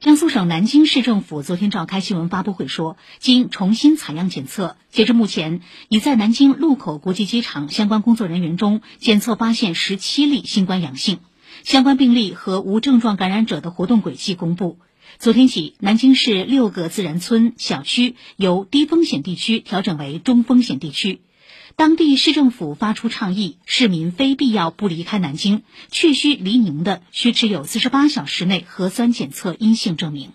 江苏省南京市政府昨天召开新闻发布会说，经重新采样检测，截至目前，已在南京禄口国际机场相关工作人员中检测发现十七例新冠阳性，相关病例和无症状感染者的活动轨迹公布。昨天起，南京市六个自然村小区由低风险地区调整为中风险地区。当地市政府发出倡议，市民非必要不离开南京，确需离宁的需持有四十八小时内核酸检测阴性证明。